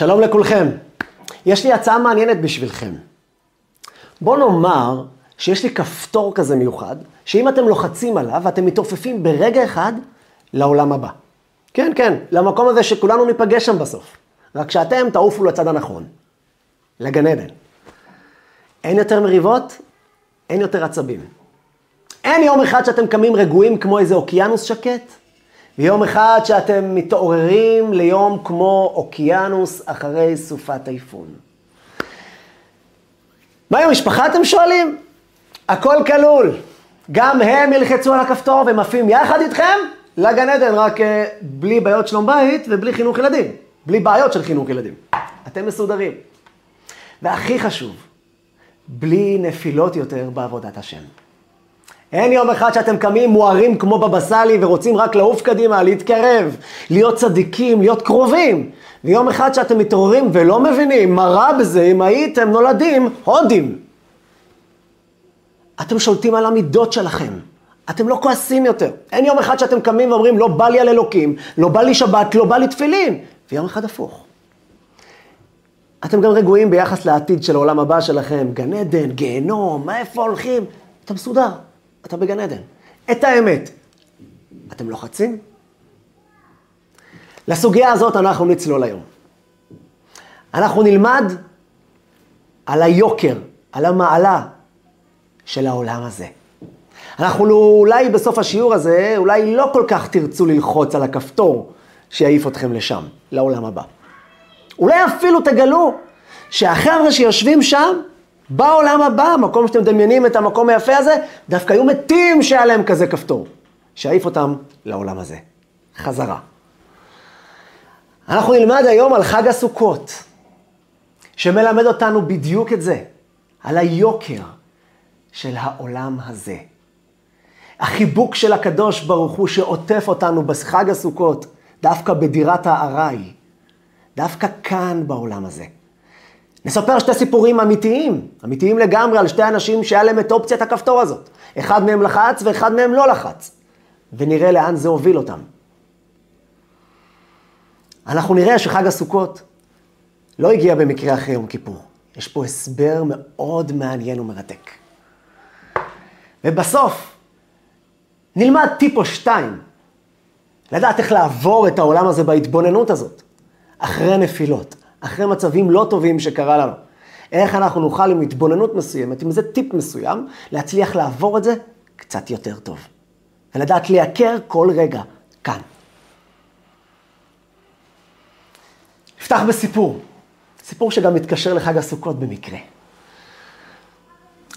שלום לכולכם. יש לי הצעה מעניינת בשבילכם. בואו נאמר שיש לי כפתור כזה מיוחד, שאם אתם לוחצים עליו, אתם מתעופפים ברגע אחד לעולם הבא. כן, כן, למקום הזה שכולנו ניפגש שם בסוף. רק שאתם תעופו לצד הנכון, לגן עדן. אין יותר מריבות, אין יותר עצבים. אין יום אחד שאתם קמים רגועים כמו איזה אוקיינוס שקט, ויום אחד שאתם מתעוררים ליום כמו אוקיינוס אחרי סופת טייפון. מה עם המשפחה אתם שואלים? הכל כלול. גם הם ילחצו על הכפתור והם עפים יחד איתכם לגן עדן, רק uh, בלי בעיות שלום בית ובלי חינוך ילדים. בלי בעיות של חינוך ילדים. אתם מסודרים. והכי חשוב, בלי נפילות יותר בעבודת השם. אין יום אחד שאתם קמים מוארים כמו בבא סאלי ורוצים רק לעוף קדימה, להתקרב, להיות צדיקים, להיות קרובים. ויום אחד שאתם מתעוררים ולא מבינים מה רע בזה אם הייתם נולדים הודים. אתם שולטים על המידות שלכם. אתם לא כועסים יותר. אין יום אחד שאתם קמים ואומרים, לא בא לי על אלוקים, לא בא לי שבת, לא בא לי תפילין. ויום אחד הפוך. אתם גם רגועים ביחס לעתיד של העולם הבא שלכם, גן עדן, גיהנום, איפה הולכים? אתה מסודר, אתה בגן עדן. את האמת, אתם לוחצים? לסוגיה הזאת אנחנו נצלול היום. אנחנו נלמד על היוקר, על המעלה של העולם הזה. אנחנו אולי בסוף השיעור הזה, אולי לא כל כך תרצו ללחוץ על הכפתור שיעיף אתכם לשם, לעולם הבא. אולי אפילו תגלו שהחבר'ה שיושבים שם, בעולם הבא, המקום שאתם מדמיינים את המקום היפה הזה, דווקא היו מתים שהיה להם כזה כפתור, שיעיף אותם לעולם הזה. חזרה. אנחנו נלמד היום על חג הסוכות, שמלמד אותנו בדיוק את זה, על היוקר של העולם הזה. החיבוק של הקדוש ברוך הוא שעוטף אותנו בחג הסוכות, דווקא בדירת הארעי, דווקא כאן בעולם הזה. נספר שתי סיפורים אמיתיים, אמיתיים לגמרי, על שתי אנשים שהיה להם את אופציית הכפתור הזאת. אחד מהם לחץ ואחד מהם לא לחץ. ונראה לאן זה הוביל אותם. אנחנו נראה שחג הסוכות לא הגיע במקרה אחרי יום כיפור. יש פה הסבר מאוד מעניין ומרתק. ובסוף, נלמד טיפ או שתיים, לדעת איך לעבור את העולם הזה בהתבוננות הזאת, אחרי נפילות, אחרי מצבים לא טובים שקרה לנו. איך אנחנו נוכל עם התבוננות מסוימת, עם איזה טיפ מסוים, להצליח לעבור את זה קצת יותר טוב. ולדעת לייקר כל רגע, כאן. נפתח בסיפור, סיפור שגם מתקשר לחג הסוכות במקרה.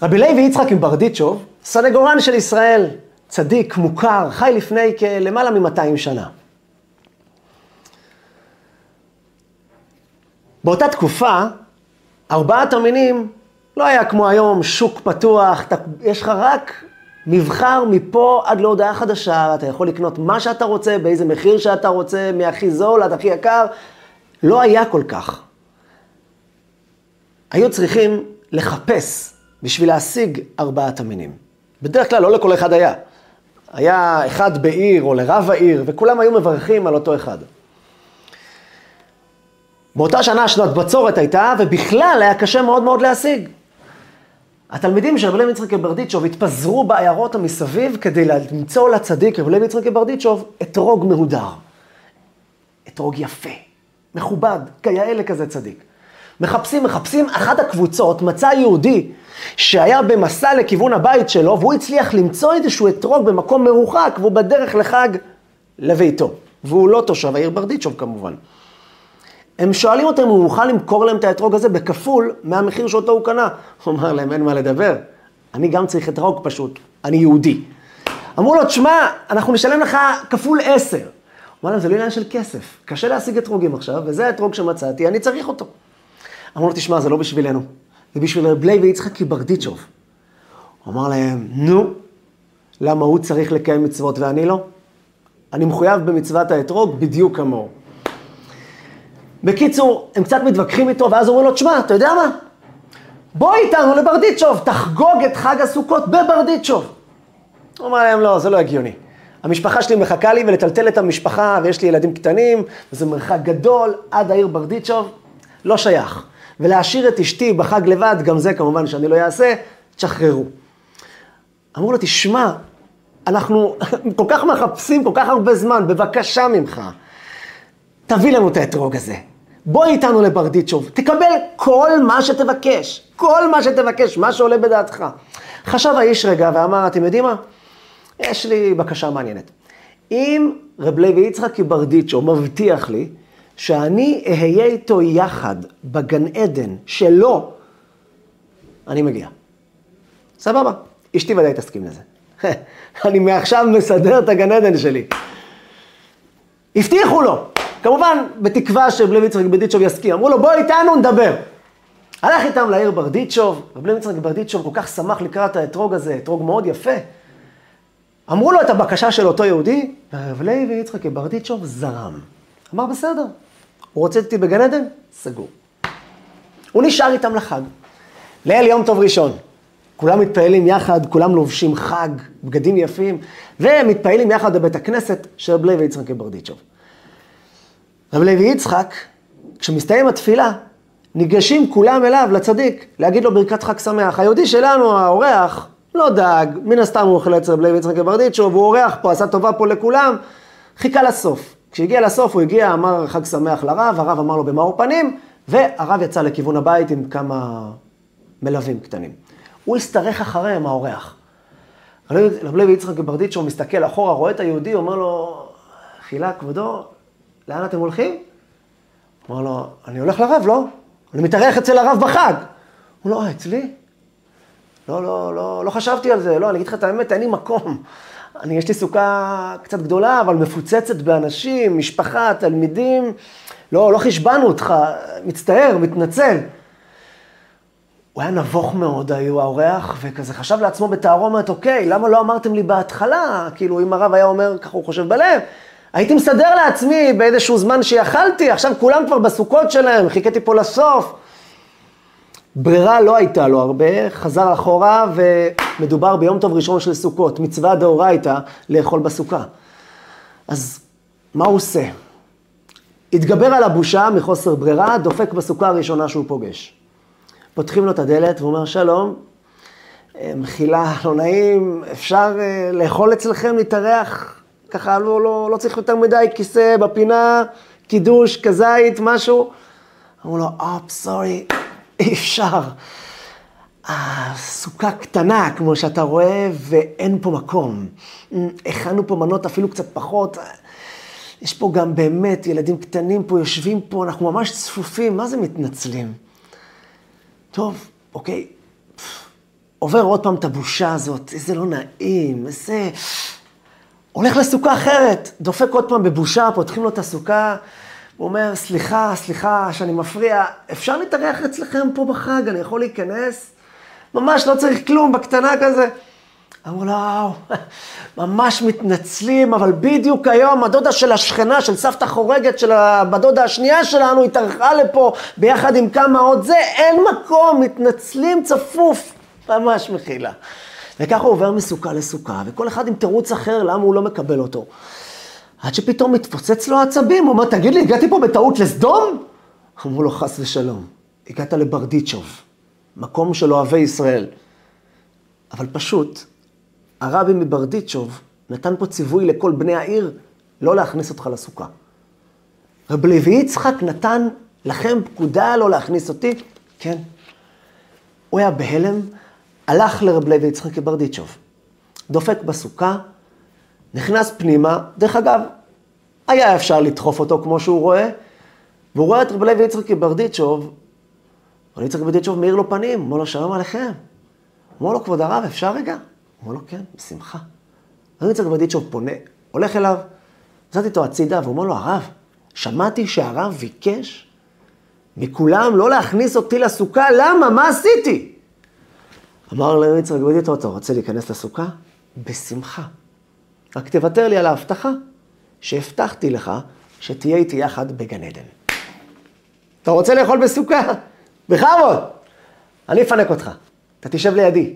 רבי לוי יצחק עם ברדיצ'וב, סנגורן של ישראל, צדיק, מוכר, חי לפני כלמעלה מ-200 שנה. באותה תקופה, ארבעת המינים לא היה כמו היום שוק פתוח, אתה, יש לך רק מבחר מפה עד להודעה חדשה, אתה יכול לקנות מה שאתה רוצה, באיזה מחיר שאתה רוצה, מהכי זול עד הכי יקר, לא היה כל כך. היו צריכים לחפש בשביל להשיג ארבעת המינים. בדרך כלל לא לכל אחד היה. היה אחד בעיר או לרב העיר, וכולם היו מברכים על אותו אחד. באותה שנה שנת בצורת הייתה, ובכלל היה קשה מאוד מאוד להשיג. התלמידים של רבי לוי יצחק ברדיצ'וב התפזרו בעיירות המסביב כדי למצוא לצדיק רבי לוי יצחק ברדיצ'וב אתרוג מהודר. אתרוג יפה, מכובד, כיאה לכזה צדיק. מחפשים, מחפשים, אחת הקבוצות מצא יהודי שהיה במסע לכיוון הבית שלו, והוא הצליח למצוא איזשהו אתרוג במקום מרוחק, והוא בדרך לחג לביתו. והוא לא תושב העיר ברדיצ'וב כמובן. הם שואלים אותו אם הוא מוכן למכור להם את האתרוג הזה בכפול מהמחיר שאותו הוא קנה. הוא אמר להם, אין מה לדבר, אני גם צריך אתרוג פשוט, אני יהודי. אמרו לו, תשמע, אנחנו נשלם לך כפול עשר. הוא אמר להם, זה לא עניין של כסף, קשה להשיג אתרוגים עכשיו, וזה האתרוג שמצאתי, אני צריך אותו. אמרו לו, תשמע, זה לא בשבילנו, זה בשביל רב לוי ויצחק ברדיצ'וב. הוא אמר להם, נו, למה הוא צריך לקיים מצוות ואני לא? אני מחויב במצוות האתרוג בדיוק כמוהו. בקיצור, הם קצת מתווכחים איתו, ואז אומרים לו, תשמע, אתה יודע מה? בוא איתנו לברדיצ'וב, תחגוג את חג הסוכות בברדיצ'וב. הוא אמר להם, לא, זה לא הגיוני. המשפחה שלי מחכה לי ולטלטל את המשפחה, ויש לי ילדים קטנים, וזה מרחק גדול עד העיר ברדיצ'וב, לא שייך. ולהשאיר את אשתי בחג לבד, גם זה כמובן שאני לא אעשה, תשחררו. אמרו לו, תשמע, אנחנו כל כך מחפשים כל כך הרבה זמן, בבקשה ממך, תביא לנו את האתרוג הזה. בוא איתנו לברדיצ'וב, תקבל כל מה שתבקש, כל מה שתבקש, מה שעולה בדעתך. חשב האיש רגע ואמר, אתם יודעים מה? יש לי בקשה מעניינת. אם רב לוי יצחק ברדיצ'וב מבטיח לי שאני אהיה איתו יחד בגן עדן שלו, אני מגיע. סבבה, אשתי ודאי תסכים לזה. אני מעכשיו מסדר את הגן עדן שלי. הבטיחו לו, כמובן בתקווה שרב לוי יצחק ברדיצ'וב יסכים. אמרו לו, בוא איתנו נדבר. הלך איתם לעיר ברדיצ'וב, רב לוי יצחק ברדיצ'וב כל כך שמח לקראת האתרוג הזה, אתרוג מאוד יפה. אמרו לו את הבקשה של אותו יהודי, ורב לוי יצחק ברדיצ'וב זרם. אמר, בסדר, הוא רוצה אותי בגן עדן? סגור. הוא נשאר איתם לחג. ליל יום טוב ראשון. כולם מתפעלים יחד, כולם לובשים חג, בגדים יפים, ומתפעלים יחד בבית הכנסת של רב לוי יצחק ברדיצ'וב. רב לוי יצחק, כשמסתיים התפילה, ניגשים כולם אליו, לצדיק, להגיד לו ברכת חג שמח. היהודי שלנו, האורח, לא דאג, מן הסתם הוא אוכל אצל רב לוי יצחק ברדיצ'וב, הוא אורח פה, עשה טובה פה לכולם, חיכה לסוף. כשהגיע לסוף הוא הגיע, אמר חג שמח לרב, הרב אמר לו במאור פנים, והרב יצא לכיוון הבית עם כמה מלווים קטנים. הוא הסתרך אחריהם, האורח. רב לוי יצחק ברדיצ'ו מסתכל אחורה, רואה את היהודי, אומר לו, חילה, כבודו, לאן אתם הולכים? אמר לו, אני הולך לרב, לא? אני מתארח אצל הרב בחג. הוא לא, אה, אצלי? לא, לא, לא, לא חשבתי על זה, לא, אני אגיד לך את האמת, אין לי מקום. אני, יש לי סוכה קצת גדולה, אבל מפוצצת באנשים, משפחה, תלמידים. לא, לא חשבנו אותך, מצטער, מתנצל. הוא היה נבוך מאוד, היו האורח, וכזה חשב לעצמו בתערומת, אוקיי, למה לא אמרתם לי בהתחלה? כאילו, אם הרב היה אומר, ככה הוא חושב בלב, הייתי מסדר לעצמי באיזשהו זמן שיכלתי, עכשיו כולם כבר בסוכות שלהם, חיכיתי פה לסוף. ברירה לא הייתה לו הרבה, חזר אחורה, ומדובר ביום טוב ראשון של סוכות, מצווה דאורייתא לאכול בסוכה. אז מה הוא עושה? התגבר על הבושה מחוסר ברירה, דופק בסוכה הראשונה שהוא פוגש. פותחים לו את הדלת והוא אומר, שלום, אה, מחילה, לא נעים, אפשר אה, לאכול אצלכם, להתארח? ככה לא, לא, לא צריך יותר מדי כיסא בפינה, קידוש, כזית, משהו. אמרו לו, אופ, סורי, אי אפשר. הסוכה קטנה, כמו שאתה רואה, ואין פה מקום. הכנו פה מנות אפילו קצת פחות. יש פה גם באמת ילדים קטנים פה, יושבים פה, אנחנו ממש צפופים, מה זה מתנצלים? טוב, אוקיי, עובר עוד פעם את הבושה הזאת, איזה לא נעים, איזה... הולך לסוכה אחרת, דופק עוד פעם בבושה, פותחים לו את הסוכה, הוא אומר, סליחה, סליחה שאני מפריע, אפשר להתארח אצלכם פה בחג, אני יכול להיכנס? ממש לא צריך כלום, בקטנה כזה. אמרו לו, ממש מתנצלים, אבל בדיוק היום הדודה של השכנה, של סבתא חורגת של בדודה השנייה שלנו, התארחה לפה ביחד עם כמה עוד זה, אין מקום, מתנצלים צפוף. ממש מחילה. וככה הוא עובר מסוכה לסוכה, וכל אחד עם תירוץ אחר למה הוא לא מקבל אותו. עד שפתאום מתפוצץ לו עצבים, הוא אומר, תגיד לי, הגעתי פה בטעות לסדום? אמרו לו, חס ושלום, הגעת לברדיצ'וב, מקום של אוהבי ישראל. אבל פשוט, הרבי מברדיצ'וב נתן פה ציווי לכל בני העיר לא להכניס אותך לסוכה. רב לוי יצחק נתן לכם פקודה לא להכניס אותי? כן. הוא היה בהלם, הלך לרב לוי יצחק ברדיצ'וב, דופק בסוכה, נכנס פנימה, דרך אגב, היה אפשר לדחוף אותו כמו שהוא רואה, והוא רואה את רב לוי יצחק ברדיצ'וב, רב יצחק ברדיצ'וב מאיר לו פנים, אומר לו, שלום עליכם. אומר לו, כבוד הרב, אפשר רגע? אומר לו, כן, בשמחה. רב יצחק ברדיצ'וב פונה, הולך אליו, נתתי אותו הצידה, ואומר לו, הרב, שמעתי שהרב ביקש מכולם לא להכניס אותי לסוכה, למה? מה עשיתי? אמר לרב יצחק ברדיצ'וב, אתה רוצה להיכנס לסוכה? בשמחה. רק תוותר לי על ההבטחה שהבטחתי לך שתהיה איתי יחד בגן עדן. אתה רוצה לאכול בסוכה? בכבוד. אני אפנק אותך, אתה תשב לידי.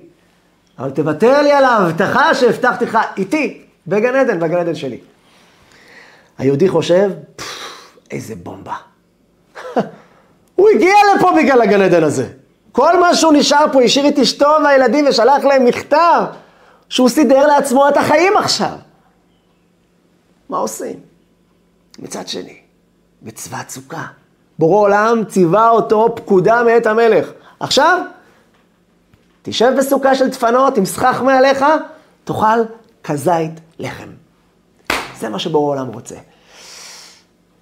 אבל תוותר לי על ההבטחה שהבטחתי לך איתי בגן עדן, בגן עדן שלי. היהודי חושב, איזה בומבה. הוא הגיע לפה בגלל הגן עדן הזה. כל מה שהוא נשאר פה, השאיר את אשתו והילדים ושלח להם מכתב שהוא סידר לעצמו את החיים עכשיו. מה עושים? מצד שני, מצוות סוכה. בורא עולם ציווה אותו פקודה מאת המלך. עכשיו, תשב בסוכה של דפנות עם סכך מעליך, תאכל כזית לחם. זה מה שבורא עולם רוצה.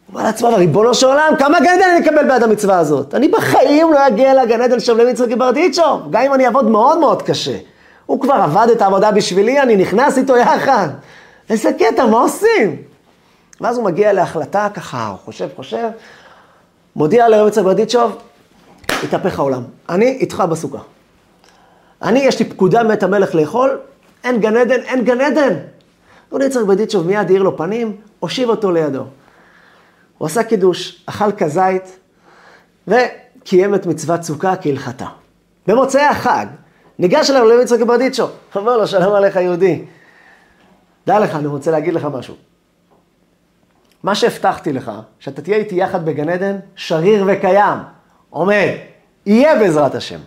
הוא אומר לעצמו, ריבונו של עולם, כמה גן עדן אני אקבל בעד המצווה הזאת? אני בחיים לא אגיע לגן עדן של בני מצרי ברדיצ'ו, גם אם אני אעבוד מאוד מאוד קשה. הוא כבר עבד את העבודה בשבילי, אני נכנס איתו יחד. איזה קטע, מה עושים? ואז הוא מגיע להחלטה ככה, הוא חושב, חושב, מודיע יצחק ברדיצ'וב, התהפך העולם. אני איתך בסוכה. אני, יש לי פקודה מאת המלך לאכול, אין גן עדן, אין גן עדן. רבי יצחק ברדיצ'וב מיד האיר לו פנים, הושיב אותו לידו. הוא עשה קידוש, אכל כזית, וקיים את מצוות סוכה כהלכתה. במוצאי החג, ניגש אליו לרבי יצחק ברדיצ'וב, אומר לו, שלום עליך יהודי. דע לך, אני רוצה להגיד לך משהו. מה שהבטחתי לך, שאתה תהיה איתי יחד בגן עדן, שריר וקיים, עומד, יהיה בעזרת השם.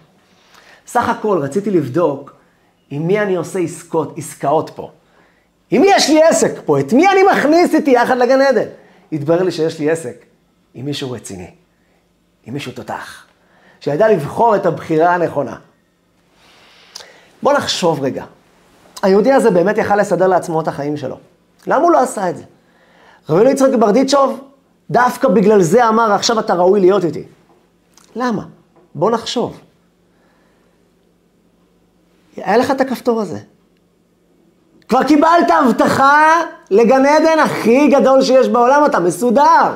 סך הכל רציתי לבדוק עם מי אני עושה עסקות, עסקאות פה. עם מי יש לי עסק פה? את מי אני מכניס איתי יחד לגן עדן? התברר לי שיש לי עסק עם מישהו רציני, עם מישהו תותח, שידע לבחור את הבחירה הנכונה. בוא נחשוב רגע. היהודי הזה באמת יכל לסדר לעצמו את החיים שלו. למה הוא לא עשה את זה? רבינו יצחק ברדיצ'וב, דווקא בגלל זה אמר, עכשיו אתה ראוי להיות איתי. למה? בוא נחשוב. היה לך את הכפתור הזה. כבר קיבלת הבטחה לגן עדן הכי גדול שיש בעולם, אתה מסודר.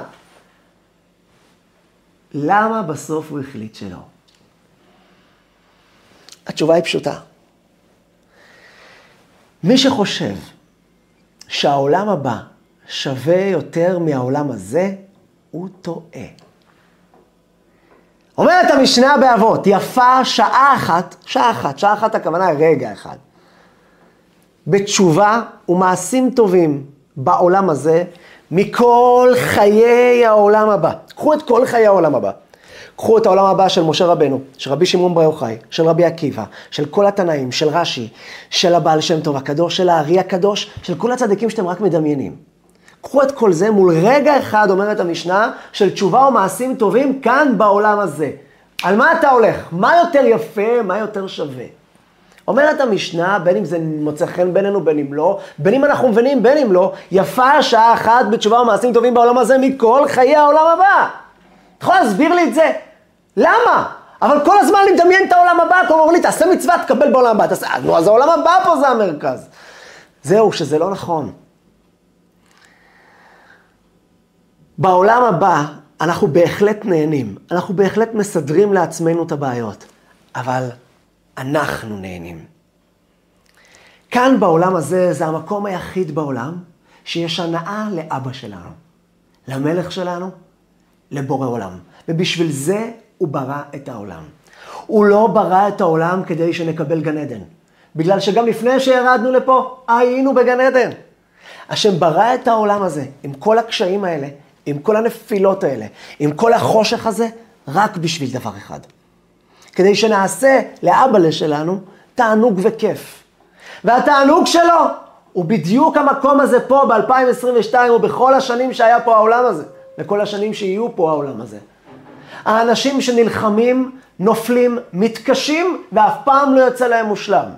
למה בסוף הוא החליט שלא? התשובה היא פשוטה. מי שחושב שהעולם הבא שווה יותר מהעולם הזה, הוא טועה. אומרת המשנה באבות, יפה שעה אחת, שעה אחת, שעה אחת הכוונה רגע אחד. בתשובה ומעשים טובים בעולם הזה, מכל חיי העולם הבא. קחו את כל חיי העולם הבא. קחו את העולם הבא של משה רבנו, של רבי שמעון בר יוחאי, של רבי עקיבא, של כל התנאים, של רש"י, של הבעל שם טוב הקדוש, של הארי הקדוש, של כל הצדיקים שאתם רק מדמיינים. קחו את כל זה מול רגע אחד, אומרת המשנה, של תשובה ומעשים טובים כאן בעולם הזה. על מה אתה הולך? מה יותר יפה, מה יותר שווה? אומרת המשנה, בין אם זה מוצא חן בינינו, בין אם לא, בין אם אנחנו מבינים, בין אם לא, יפה שעה אחת בתשובה ומעשים טובים בעולם הזה מכל חיי העולם הבא. אתה יכול להסביר לי את זה? למה? אבל כל הזמן אני מדמיין את העולם הבא, אתה אומר לי, תעשה מצווה, תקבל בעולם הבא. תעשה, נו, אז העולם הבא פה זה המרכז. זהו, שזה לא נכון. בעולם הבא אנחנו בהחלט נהנים, אנחנו בהחלט מסדרים לעצמנו את הבעיות, אבל אנחנו נהנים. כאן בעולם הזה זה המקום היחיד בעולם שיש הנאה לאבא שלנו, למלך שלנו, לבורא עולם. ובשביל זה הוא ברא את העולם. הוא לא ברא את העולם כדי שנקבל גן עדן. בגלל שגם לפני שירדנו לפה, היינו בגן עדן. השם ברא את העולם הזה עם כל הקשיים האלה, עם כל הנפילות האלה, עם כל החושך הזה, רק בשביל דבר אחד. כדי שנעשה לאבאלה שלנו תענוג וכיף. והתענוג שלו הוא בדיוק המקום הזה פה ב-2022 ובכל השנים שהיה פה העולם הזה, וכל השנים שיהיו פה העולם הזה. האנשים שנלחמים, נופלים, מתקשים, ואף פעם לא יוצא להם מושלם.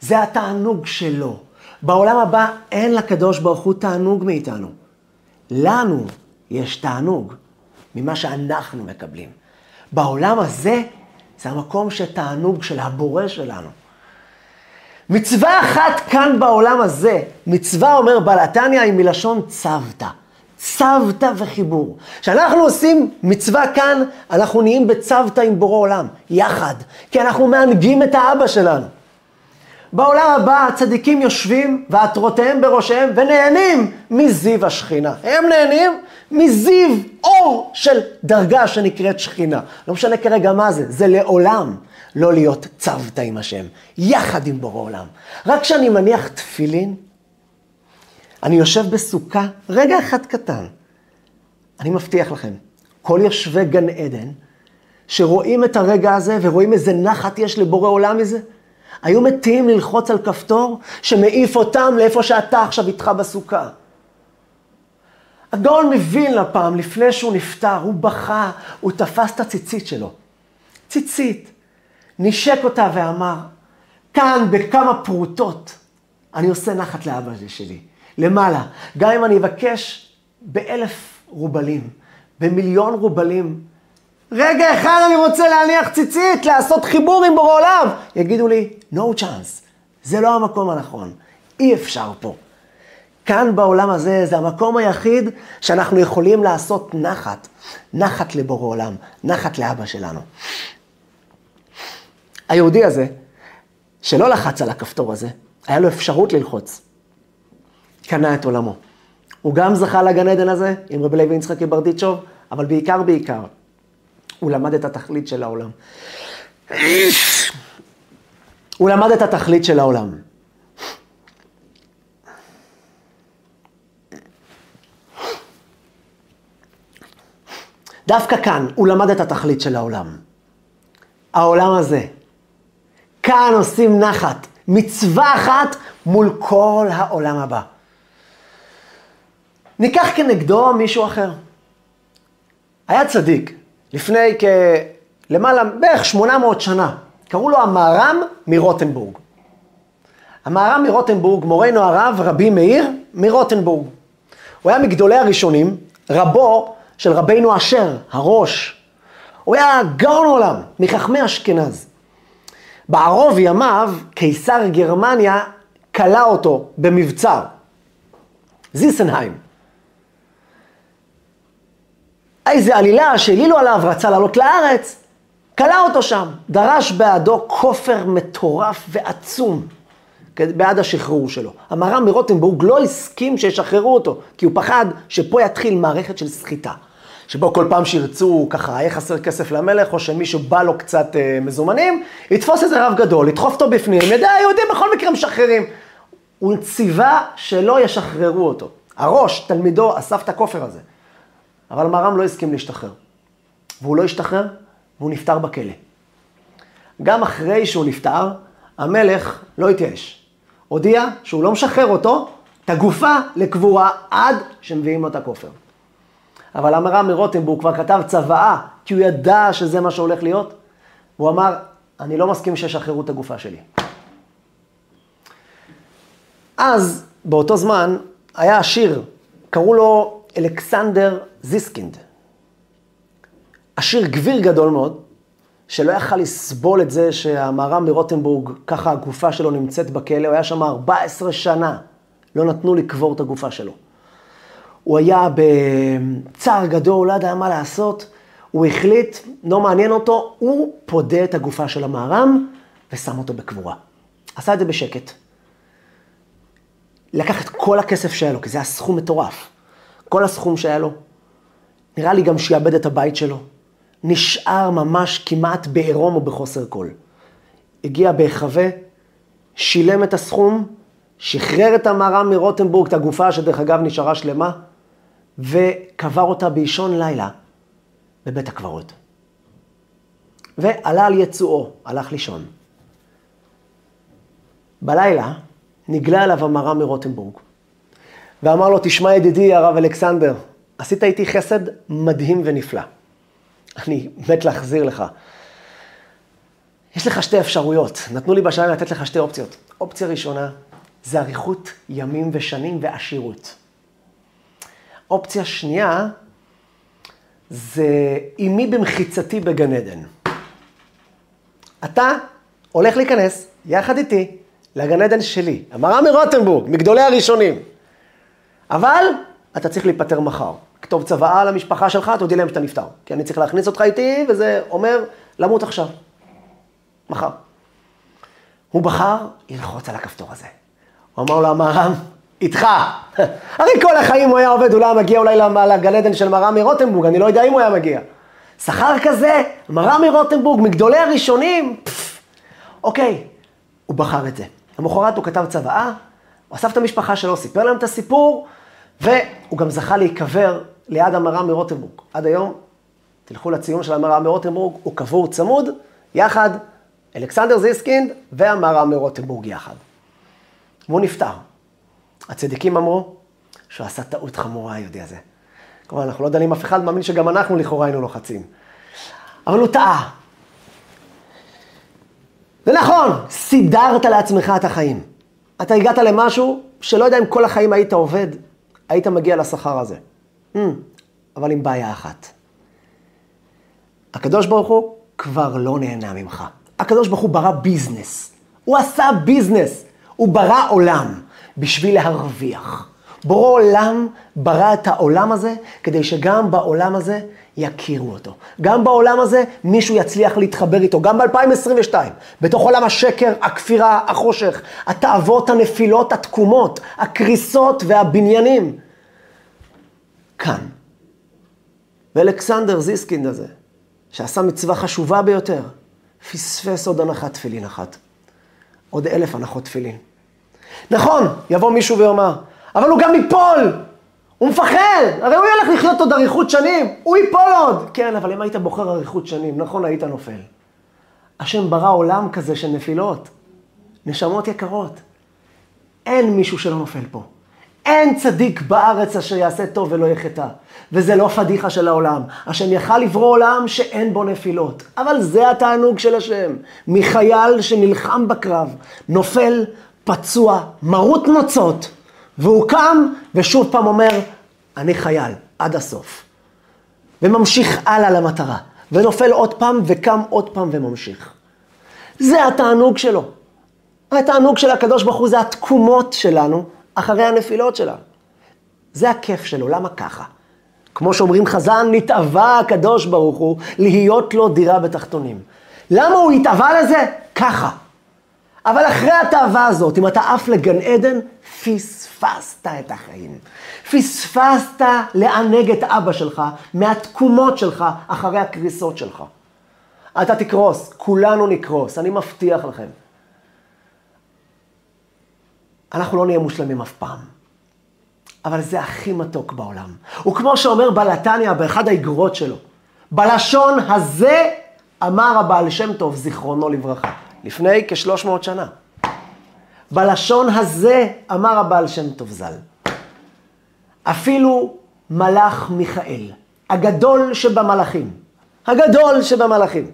זה התענוג שלו. בעולם הבא אין לקדוש ברוך הוא תענוג מאיתנו. לנו יש תענוג ממה שאנחנו מקבלים. בעולם הזה זה המקום שתענוג של הבורא שלנו. מצווה אחת כאן בעולם הזה, מצווה אומר בעל התניא היא מלשון צוותא. צוותא וחיבור. כשאנחנו עושים מצווה כאן, אנחנו נהיים בצוותא עם בורא עולם, יחד, כי אנחנו מענגים את האבא שלנו. בעולם הבא הצדיקים יושבים ועטרותיהם בראשיהם ונהנים מזיו השכינה. הם נהנים מזיו אור של דרגה שנקראת שכינה. לא משנה כרגע מה זה, זה לעולם לא להיות צוותא עם השם, יחד עם בורא עולם. רק כשאני מניח תפילין, אני יושב בסוכה, רגע אחד קטן. אני מבטיח לכם, כל יושבי גן עדן שרואים את הרגע הזה ורואים איזה נחת יש לבורא עולם מזה? היו מתים ללחוץ על כפתור שמעיף אותם לאיפה שאתה עכשיו איתך בסוכה. הגאון מבין לפעם, לפני שהוא נפטר, הוא בכה, הוא תפס את הציצית שלו. ציצית. נשק אותה ואמר, כאן בכמה פרוטות אני עושה נחת לאבא שלי, למעלה. גם אם אני אבקש באלף רובלים, במיליון רובלים, רגע אחד אני רוצה להניח ציצית, לעשות חיבור עם בורא עולם. יגידו לי, no chance, זה לא המקום הנכון, אי אפשר פה. כאן בעולם הזה זה המקום היחיד שאנחנו יכולים לעשות נחת, נחת לבורא עולם, נחת לאבא שלנו. היהודי הזה, שלא לחץ על הכפתור הזה, היה לו אפשרות ללחוץ. קנה את עולמו. הוא גם זכה לגן עדן הזה עם רבי לוי יצחקי ברדיצ'וב, אבל בעיקר בעיקר, הוא למד את התכלית של העולם. הוא למד את התכלית של העולם. דווקא כאן הוא למד את התכלית של העולם. העולם הזה. כאן עושים נחת, מצווה אחת מול כל העולם הבא. ניקח כנגדו מישהו אחר. היה צדיק, לפני כלמעלה, בערך 800 שנה, קראו לו המהר"ם מרוטנבורג. המהר"ם מרוטנבורג, מורנו הרב רבי מאיר מרוטנבורג. הוא היה מגדולי הראשונים, רבו של רבינו אשר, הראש. הוא היה גאון עולם, מחכמי אשכנז. בערוב ימיו, קיסר גרמניה כלא אותו במבצר. זיסנהיים. איזה עלילה שהעלילו עליו, רצה לעלות לארץ, כלא אותו שם. דרש בעדו כופר מטורף ועצום. בעד השחרור שלו. המהר"ם מרוטנבורג לא הסכים שישחררו אותו, כי הוא פחד שפה יתחיל מערכת של סחיטה. שבו כל פעם שירצו ככה, יהיה חסר כסף למלך, או שמישהו בא לו קצת אה, מזומנים, יתפוס איזה רב גדול, ידחוף אותו בפנים, ידע, היהודים בכל מקרה משחררים. הוא ציווה שלא ישחררו אותו. הראש, תלמידו, אסף את הכופר הזה. אבל מרם לא הסכים להשתחרר. והוא לא השתחרר, והוא נפטר בכלא. גם אחרי שהוא נפטר, המלך לא התייאש. הודיע שהוא לא משחרר אותו, את הגופה לקבורה עד שמביאים לו את הכופר. אבל המר"ם מרוטנבורג כבר כתב צוואה, כי הוא ידע שזה מה שהולך להיות. הוא אמר, אני לא מסכים שישחררו את הגופה שלי. אז, באותו זמן, היה עשיר, קראו לו אלכסנדר זיסקינד. עשיר גביר גדול מאוד, שלא יכל לסבול את זה שהמהר"ם מרוטנבורג, ככה הגופה שלו נמצאת בכלא, הוא היה שם 14 שנה, לא נתנו לקבור את הגופה שלו. הוא היה בצער גדול, לא ידע מה לעשות, הוא החליט, לא מעניין אותו, הוא פודה את הגופה של המהר"ם ושם אותו בקבורה. עשה את זה בשקט. לקח את כל הכסף שהיה לו, כי זה היה סכום מטורף. כל הסכום שהיה לו. נראה לי גם שיאבד את הבית שלו. נשאר ממש כמעט בעירום ובחוסר כל. הגיע בהיחווה, שילם את הסכום, שחרר את המהר"ם מרוטנבורג, את הגופה שדרך אגב נשארה שלמה, וקבר אותה באישון לילה בבית הקברות. ועלה על יצואו, הלך לישון. בלילה נגלה אליו המר"ם מרוטנבורג, ואמר לו, תשמע ידידי הרב אלכסנדר, עשית איתי חסד מדהים ונפלא. אני מת להחזיר לך. יש לך שתי אפשרויות, נתנו לי בשלם לתת לך שתי אופציות. אופציה ראשונה זה אריכות ימים ושנים ועשירות. אופציה שנייה, זה אימי במחיצתי בגן עדן. אתה הולך להיכנס, יחד איתי, לגן עדן שלי, המראה מרוטנבורג, מגדולי הראשונים. אבל אתה צריך להיפטר מחר. כתוב צוואה למשפחה שלך, תודיע להם שאתה נפטר. כי אני צריך להכניס אותך איתי, וזה אומר למות עכשיו. מחר. הוא בחר ללחוץ על הכפתור הזה. הוא אמר לו, המהר"ם, איתך. הרי כל החיים הוא היה עובד, הוא לא היה מגיע אולי לגן עדן של מר"מי רוטנבורג, אני לא יודע אם הוא היה מגיע. שכר כזה, מר"מי רוטנבורג, מגדולי הראשונים. אוקיי, הוא בחר את זה. למחרת הוא כתב צוואה, הוא אסף את המשפחה שלו, סיפר להם את הסיפור, והוא גם זכה להיקבר ליד המר"מי רוטנבורג. עד היום תלכו לציון של המראה מרוטנבורג, הוא קבור צמוד, יחד, אלכסנדר זיסקינד והמראה מרוטנבורג יחד. והוא נפטר. הצדיקים אמרו שהוא עשה טעות חמורה, היהודי הזה. כלומר, אנחנו לא דנים אף אחד, מאמין שגם אנחנו לכאורה היינו לוחצים. אבל הוא טעה. זה נכון, סידרת לעצמך את החיים. אתה הגעת למשהו שלא יודע אם כל החיים היית עובד, היית מגיע לשכר הזה. Hmm, אבל עם בעיה אחת. הקדוש ברוך הוא כבר לא נהנה ממך. הקדוש ברוך הוא ברא ביזנס. הוא עשה ביזנס. הוא ברא עולם בשביל להרוויח. בורא עולם ברא את העולם הזה כדי שגם בעולם הזה יכירו אותו. גם בעולם הזה מישהו יצליח להתחבר איתו, גם ב-2022, בתוך עולם השקר, הכפירה, החושך, התאוות, הנפילות, התקומות, הקריסות והבניינים. כאן. ואלכסנדר זיסקינד הזה, שעשה מצווה חשובה ביותר, פספס עוד הנחת תפילין אחת. עוד אלף הנחות תפילין. נכון, יבוא מישהו ויאמר, אבל הוא גם ייפול! הוא מפחד, הרי הוא ילך לחיות עוד אריכות שנים, הוא ייפול עוד. כן, אבל אם היית בוחר אריכות שנים, נכון, היית נופל. השם ברא עולם כזה של נפילות, נשמות יקרות. אין מישהו שלא נופל פה. אין צדיק בארץ אשר יעשה טוב ולא יחטא. וזה לא פדיחה של העולם. השם יכל לברוא עולם שאין בו נפילות. אבל זה התענוג של השם. מחייל שנלחם בקרב, נופל, פצוע, מרוט נוצות, והוא קם ושוב פעם אומר, אני חייל, עד הסוף. וממשיך הלאה למטרה. ונופל עוד פעם וקם עוד פעם וממשיך. זה התענוג שלו. התענוג של הקדוש ברוך הוא זה התקומות שלנו אחרי הנפילות שלנו. זה הכיף שלו, למה ככה? כמו שאומרים חז"ל, נתאווה הקדוש ברוך הוא להיות לו דירה בתחתונים. למה הוא התאווה לזה? ככה. אבל אחרי התאווה הזאת, אם אתה עף לגן עדן, פספסת את החיים. פספסת לענג את אבא שלך מהתקומות שלך אחרי הקריסות שלך. אתה תקרוס, כולנו נקרוס, אני מבטיח לכם. אנחנו לא נהיה מושלמים אף פעם. אבל זה הכי מתוק בעולם. וכמו שאומר בלתניא באחד האגרות שלו, בלשון הזה אמר הבעל שם טוב, זיכרונו לברכה, לפני כשלוש מאות שנה. בלשון הזה אמר הבעל שם טוב ז"ל. אפילו מלאך מיכאל, הגדול שבמלאכים, הגדול שבמלאכים,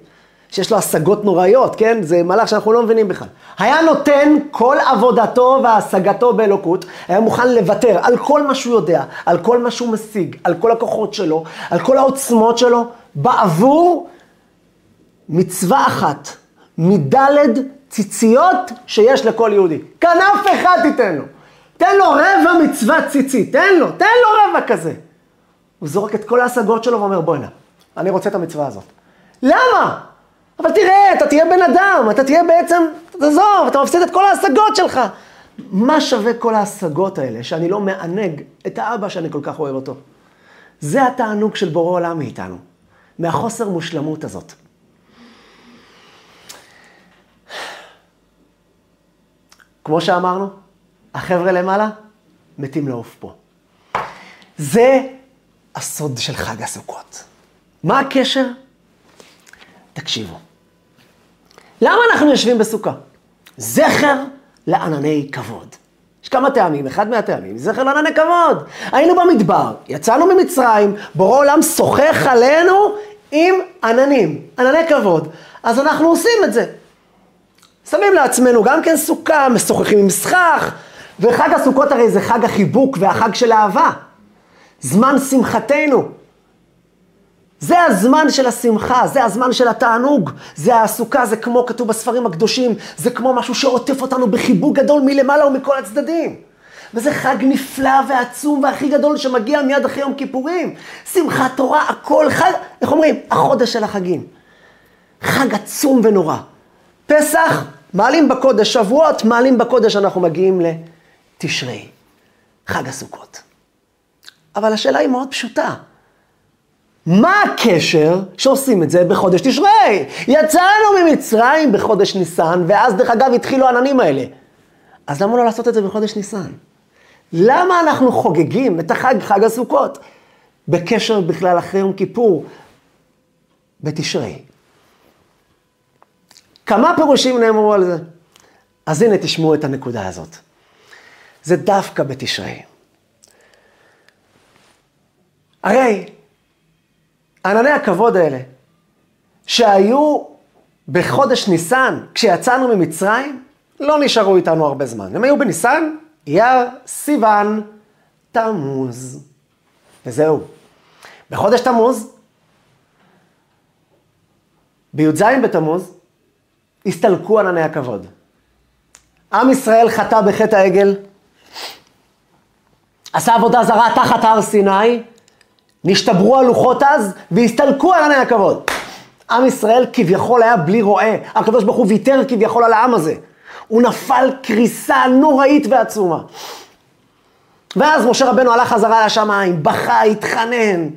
שיש לו השגות נוראיות, כן? זה מלאך שאנחנו לא מבינים בכלל. היה נותן כל עבודתו והשגתו באלוקות, היה מוכן לוותר על כל מה שהוא יודע, על כל מה שהוא משיג, על כל הכוחות שלו, על כל העוצמות שלו, בעבור מצווה אחת, מדלת ציציות שיש לכל יהודי. כנף אחד תיתן לו. תן לו רבע מצוות ציצית, תן לו, תן לו רבע כזה. הוא זורק את כל ההשגות שלו ואומר, בוא'נה, אני רוצה את המצווה הזאת. למה? אבל תראה, אתה תהיה בן אדם, אתה תהיה בעצם, תעזוב, אתה מפסיד את כל ההשגות שלך. מה שווה כל ההשגות האלה, שאני לא מענג את האבא שאני כל כך אוהב אותו? זה התענוג של בורא עולם מאיתנו, מהחוסר מושלמות הזאת. כמו שאמרנו, החבר'ה למעלה מתים לעוף פה. זה הסוד של חג הסוכות. מה הקשר? תקשיבו. למה אנחנו יושבים בסוכה? זכר לענני כבוד. יש כמה טעמים, אחד מהטעמים, זכר לענני כבוד. היינו במדבר, יצאנו ממצרים, בורא עולם שוחח עלינו עם עננים, ענני כבוד. אז אנחנו עושים את זה. שמים לעצמנו גם כן סוכה, משוחחים עם סכך, וחג הסוכות הרי זה חג החיבוק והחג של אהבה. זמן שמחתנו. זה הזמן של השמחה, זה הזמן של התענוג, זה הסוכה, זה כמו כתוב בספרים הקדושים, זה כמו משהו שעוטף אותנו בחיבוק גדול מלמעלה ומכל הצדדים. וזה חג נפלא ועצום והכי גדול שמגיע מיד אחרי יום כיפורים. שמחת תורה, הכל חג, איך אומרים? החודש של החגים. חג עצום ונורא. פסח, מעלים בקודש, שבועות, מעלים בקודש, אנחנו מגיעים לתשרי, חג הסוכות. אבל השאלה היא מאוד פשוטה. מה הקשר שעושים את זה בחודש תשרי? יצאנו ממצרים בחודש ניסן, ואז דרך אגב התחילו העננים האלה. אז למה לא לעשות את זה בחודש ניסן? למה אנחנו חוגגים את החג, חג הסוכות, בקשר בכלל אחרי יום כיפור, בתשרי. כמה פירושים נאמרו על זה? אז הנה תשמעו את הנקודה הזאת. זה דווקא בתשרי. הרי ענני הכבוד האלה, שהיו בחודש ניסן, כשיצאנו ממצרים, לא נשארו איתנו הרבה זמן. הם היו בניסן, אייר, סיוון, תמוז. וזהו. בחודש תמוז, בי"ז בתמוז, הסתלקו ענני הכבוד. עם ישראל חטא בחטא העגל, עשה עבודה זרה תחת הר סיני, נשתברו הלוחות אז, והסתלקו ענני הכבוד. עם ישראל כביכול היה בלי רועה, הקדוש ברוך הוא ויתר כביכול על העם הזה. הוא נפל קריסה נוראית ועצומה. ואז משה רבנו הלך חזרה לשמיים, בכה, התחנן.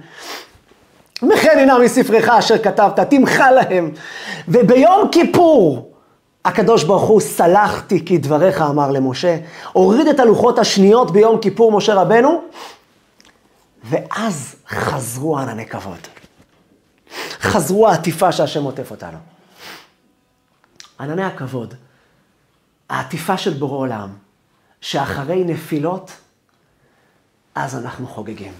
הנה מספרך אשר כתבת, תמחה להם. וביום כיפור, הקדוש ברוך הוא, סלחתי כי דבריך אמר למשה, הוריד את הלוחות השניות ביום כיפור משה רבנו, ואז חזרו ענני כבוד. חזרו העטיפה שהשם עוטף אותנו. ענני הכבוד, העטיפה של בורא עולם, שאחרי נפילות, אז אנחנו חוגגים.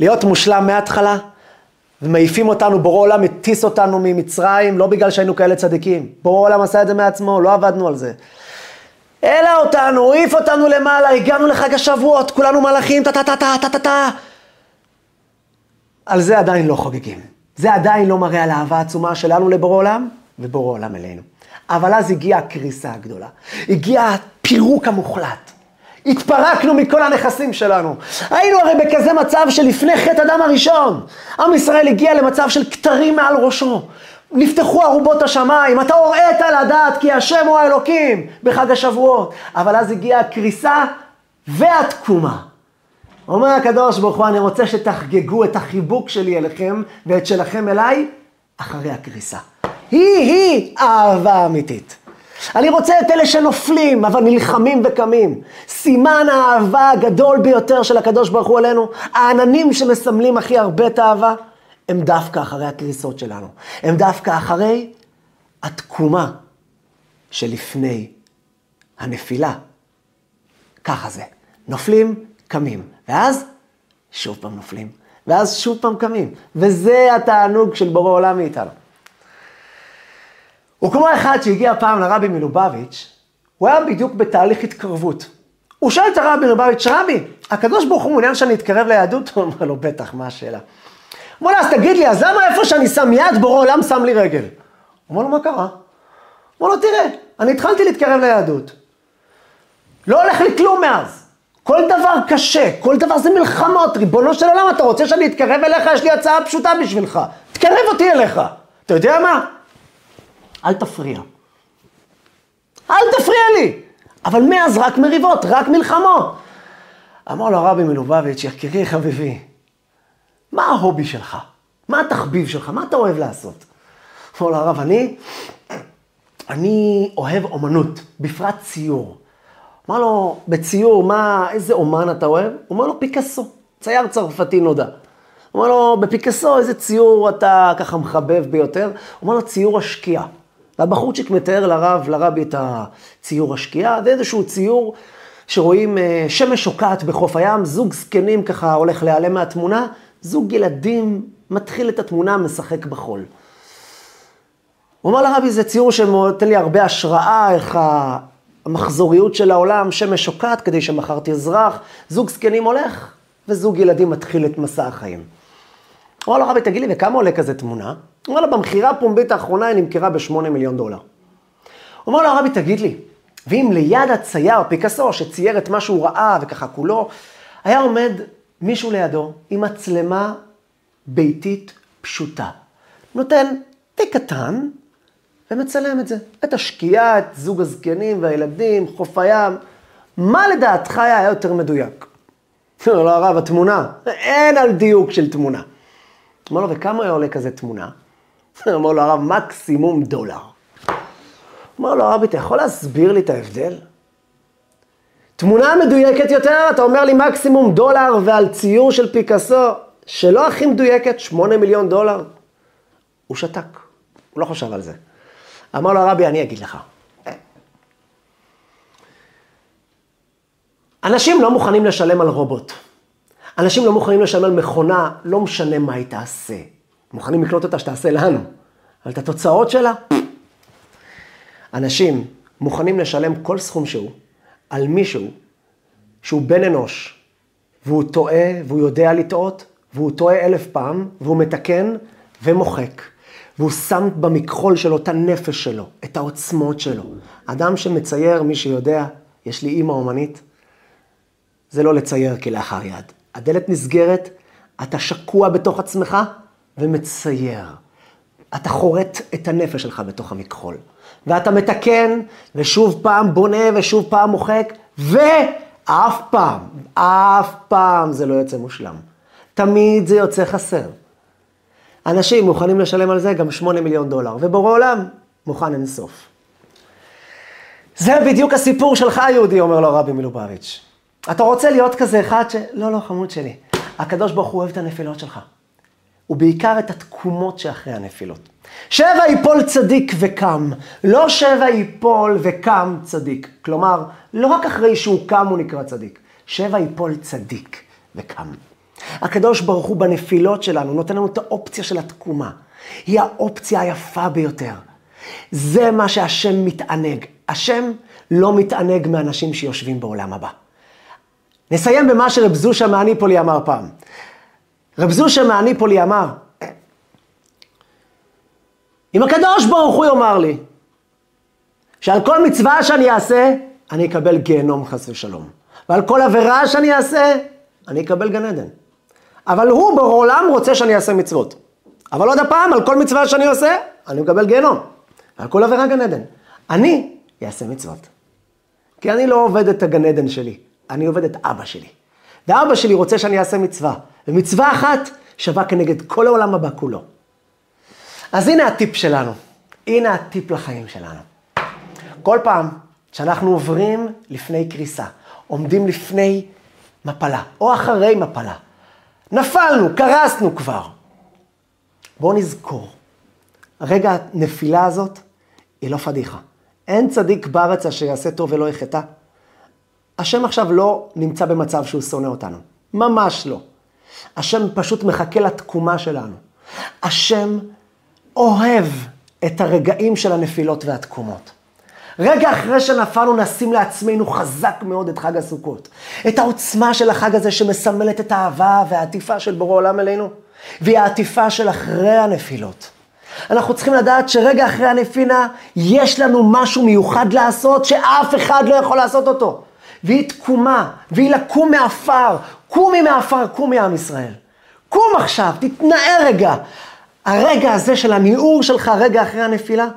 להיות מושלם מההתחלה, ומעיפים אותנו, בורא עולם הטיס אותנו ממצרים, לא בגלל שהיינו כאלה צדיקים. בורא עולם עשה את זה מעצמו, לא עבדנו על זה. העלה אותנו, העיף אותנו למעלה, הגענו לחג השבועות, כולנו מלאכים, טה-טה-טה-טה-טה-טה. על זה עדיין לא חוגגים. זה עדיין לא מראה על האהבה העצומה שלנו לבורא עולם, ובורא עולם אלינו. אבל אז הגיעה הקריסה הגדולה. הגיע הפירוק המוחלט. התפרקנו מכל הנכסים שלנו. היינו הרי בכזה מצב שלפני חטא אדם הראשון. עם ישראל הגיע למצב של כתרים מעל ראשו. נפתחו ארובות השמיים, אתה הוראת לדעת כי השם הוא האלוקים בחג השבועות. אבל אז הגיעה הקריסה והתקומה. אומר הקדוש ברוך הוא, אני רוצה שתחגגו את החיבוק שלי אליכם ואת שלכם אליי אחרי הקריסה. היא-היא אהבה אמיתית. אני רוצה את אלה שנופלים, אבל נלחמים וקמים. סימן האהבה הגדול ביותר של הקדוש ברוך הוא עלינו, העננים שמסמלים הכי הרבה את האהבה, הם דווקא אחרי הקריסות שלנו. הם דווקא אחרי התקומה שלפני הנפילה. ככה זה. נופלים, קמים. ואז שוב פעם נופלים. ואז שוב פעם קמים. וזה התענוג של בורא עולם מאיתנו. הוא כמו אחד שהגיע פעם לרבי מלובביץ', הוא היה בדיוק בתהליך התקרבות. הוא שאל את הרבי מלובביץ', רבי, הקדוש ברוך הוא מעוניין שאני אתקרב ליהדות? הוא אומר לו, בטח, מה השאלה? הוא אומר לו, אז תגיד לי, אז למה איפה שאני שם יד, בורא עולם שם לי רגל? הוא אומר לו, מה קרה? הוא אומר לו, תראה, אני התחלתי להתקרב ליהדות. לא הולך לי כלום מאז. כל דבר קשה, כל דבר זה מלחמות. ריבונו של עולם, אתה רוצה שאני אתקרב אליך? יש לי הצעה פשוטה בשבילך. תקרב אותי אליך. אתה יודע מה? אל תפריע. אל תפריע לי. אבל מאז רק מריבות, רק מלחמות. אמר לו הרבי מלובביץ', יקירי חביבי, מה ההובי שלך? מה התחביב שלך? מה אתה אוהב לעשות? אמר לו הרב, אני, אני אוהב אומנות, בפרט ציור. אמר לו, בציור, מה, איזה אומן אתה אוהב? הוא אומר לו, פיקאסו, צייר צרפתי נודע. הוא אומר לו, בפיקאסו, איזה ציור אתה ככה מחבב ביותר? הוא אומר לו, ציור השקיעה. והבחורצ'יק מתאר לרב, לרבי את הציור השקיעה, זה איזשהו ציור שרואים אה, שמש שוקעת בחוף הים, זוג זקנים ככה הולך להיעלם מהתמונה, זוג ילדים מתחיל את התמונה, משחק בחול. הוא אמר לרבי, זה ציור שנותן לי הרבה השראה, איך המחזוריות של העולם, שמש שוקעת כדי שמחר תזרח, זוג זקנים הולך, וזוג ילדים מתחיל את מסע החיים. הוא אמר לרבי, תגיד לי, וכמה עולה כזה תמונה? אומר לו, במכירה הפומבית האחרונה היא נמכרה בשמונה מיליון דולר. אומר לו, הרבי, תגיד לי, ואם ליד הצייר, פיקאסו, שצייר את מה שהוא ראה וככה כולו, היה עומד מישהו לידו עם מצלמה ביתית פשוטה. נותן תיק קטן ומצלם את זה. את השקיעה, את זוג הזקנים והילדים, חוף הים. מה לדעתך היה יותר מדויק? אומר לו, הרב, התמונה. אין על דיוק של תמונה. אמר לו, וכמה היה עולה כזה תמונה? אמר לו הרב, מקסימום דולר. אמר לו, הרבי, אתה יכול להסביר לי את ההבדל? תמונה מדויקת יותר, אתה אומר לי מקסימום דולר, ועל ציור של פיקאסו, שלא הכי מדויקת, שמונה מיליון דולר. הוא שתק, הוא לא חשב על זה. אמר לו הרבי, אני אגיד לך. אנשים לא מוכנים לשלם על רובוט. אנשים לא מוכנים לשלם על מכונה, לא משנה מה היא תעשה. מוכנים לקנות אותה שתעשה לנו, אבל את התוצאות שלה, אנשים מוכנים לשלם כל סכום שהוא על מישהו שהוא בן אנוש, והוא טועה, והוא יודע לטעות, והוא טועה אלף פעם, והוא מתקן ומוחק. והוא שם במכחול שלו את הנפש שלו, את העוצמות שלו. אדם שמצייר, מי שיודע, יש לי אימא אומנית, זה לא לצייר כלאחר יד. הדלת נסגרת, אתה שקוע בתוך עצמך ומצייר. אתה חורט את הנפש שלך בתוך המכחול. ואתה מתקן, ושוב פעם בונה, ושוב פעם מוחק, ואף פעם, אף פעם זה לא יוצא מושלם. תמיד זה יוצא חסר. אנשים מוכנים לשלם על זה גם 8 מיליון דולר, ובורא עולם מוכן אינסוף. זה בדיוק הסיפור שלך, יהודי, אומר לו הרבי מלובביץ'. אתה רוצה להיות כזה אחד ש... לא, לא, חמוד שלי. הקדוש ברוך הוא אוהב את הנפילות שלך. ובעיקר את התקומות שאחרי הנפילות. שבע יפול צדיק וקם, לא שבע יפול וקם צדיק. כלומר, לא רק אחרי שהוא קם הוא נקרא צדיק, שבע יפול צדיק וקם. הקדוש ברוך הוא בנפילות שלנו נותן לנו את האופציה של התקומה. היא האופציה היפה ביותר. זה מה שהשם מתענג. השם לא מתענג מאנשים שיושבים בעולם הבא. נסיים במה שרב זושה מאניפולי אמר פעם. רב זושה מאניפולי אמר, אם הקדוש ברוך הוא יאמר לי, שעל כל מצווה שאני אעשה, אני אקבל גיהנום חס ושלום. ועל כל עבירה שאני אעשה, אני אקבל גן עדן. אבל הוא בעולם רוצה שאני אעשה מצוות. אבל עוד הפעם, על כל מצווה שאני עושה, אני מקבל גיהנום. ועל כל עבירה גן עדן. אני אעשה מצוות. כי אני לא עובד את הגן עדן שלי, אני עובד את אבא שלי. ואבא שלי רוצה שאני אעשה מצווה. ומצווה אחת שווה כנגד כל העולם הבא כולו. אז הנה הטיפ שלנו. הנה הטיפ לחיים שלנו. כל פעם שאנחנו עוברים לפני קריסה, עומדים לפני מפלה, או אחרי מפלה, נפלנו, קרסנו כבר. בואו נזכור, רגע הנפילה הזאת היא לא פדיחה. אין צדיק בארץ אשר יעשה טוב ולא יחטא. השם עכשיו לא נמצא במצב שהוא שונא אותנו. ממש לא. השם פשוט מחכה לתקומה שלנו. השם אוהב את הרגעים של הנפילות והתקומות. רגע אחרי שנפלנו נשים לעצמנו חזק מאוד את חג הסוכות. את העוצמה של החג הזה שמסמלת את האהבה והעטיפה של בורא עולם אלינו, והיא העטיפה של אחרי הנפילות. אנחנו צריכים לדעת שרגע אחרי הנפילה יש לנו משהו מיוחד לעשות שאף אחד לא יכול לעשות אותו. והיא תקומה, והיא לקום מעפר. קומי מעפר, קומי עם ישראל. קום עכשיו, תתנער רגע. הרגע הזה של הניעור שלך רגע אחרי הנפילה,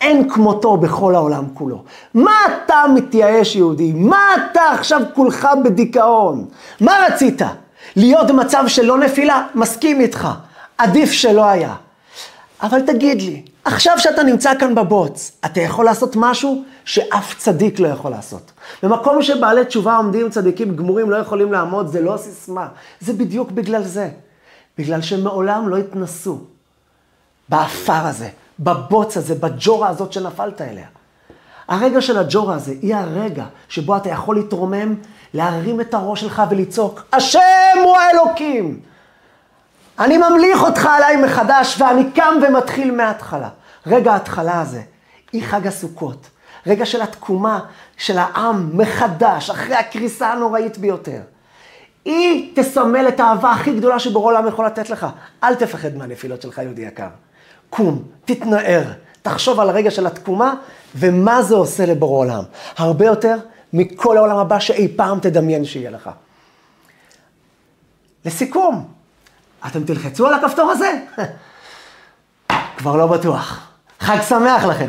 אין כמותו בכל העולם כולו. מה אתה מתייאש, יהודי? מה אתה עכשיו כולך בדיכאון? מה רצית? להיות במצב של לא נפילה? מסכים איתך. עדיף שלא היה. אבל תגיד לי, עכשיו שאתה נמצא כאן בבוץ, אתה יכול לעשות משהו שאף צדיק לא יכול לעשות. במקום שבעלי תשובה עומדים צדיקים גמורים לא יכולים לעמוד, זה לא סיסמה. זה בדיוק בגלל זה. בגלל שמעולם לא התנסו באפר הזה, בבוץ הזה, בג'ורה הזאת שנפלת אליה. הרגע של הג'ורה הזה היא הרגע שבו אתה יכול להתרומם, להרים את הראש שלך ולצעוק, השם הוא האלוקים! אני ממליך אותך עליי מחדש, ואני קם ומתחיל מההתחלה. רגע ההתחלה הזה, היא חג הסוכות. רגע של התקומה של העם מחדש, אחרי הקריסה הנוראית ביותר. היא תסמל את האהבה הכי גדולה שבורא עולם יכול לתת לך. אל תפחד מהנפילות שלך, יהודי יקר. קום, תתנער, תחשוב על הרגע של התקומה, ומה זה עושה לבורא עולם. הרבה יותר מכל העולם הבא שאי פעם תדמיין שיהיה לך. לסיכום, אתם תלחצו על הכפתור הזה? כבר לא בטוח. חג שמח לכם.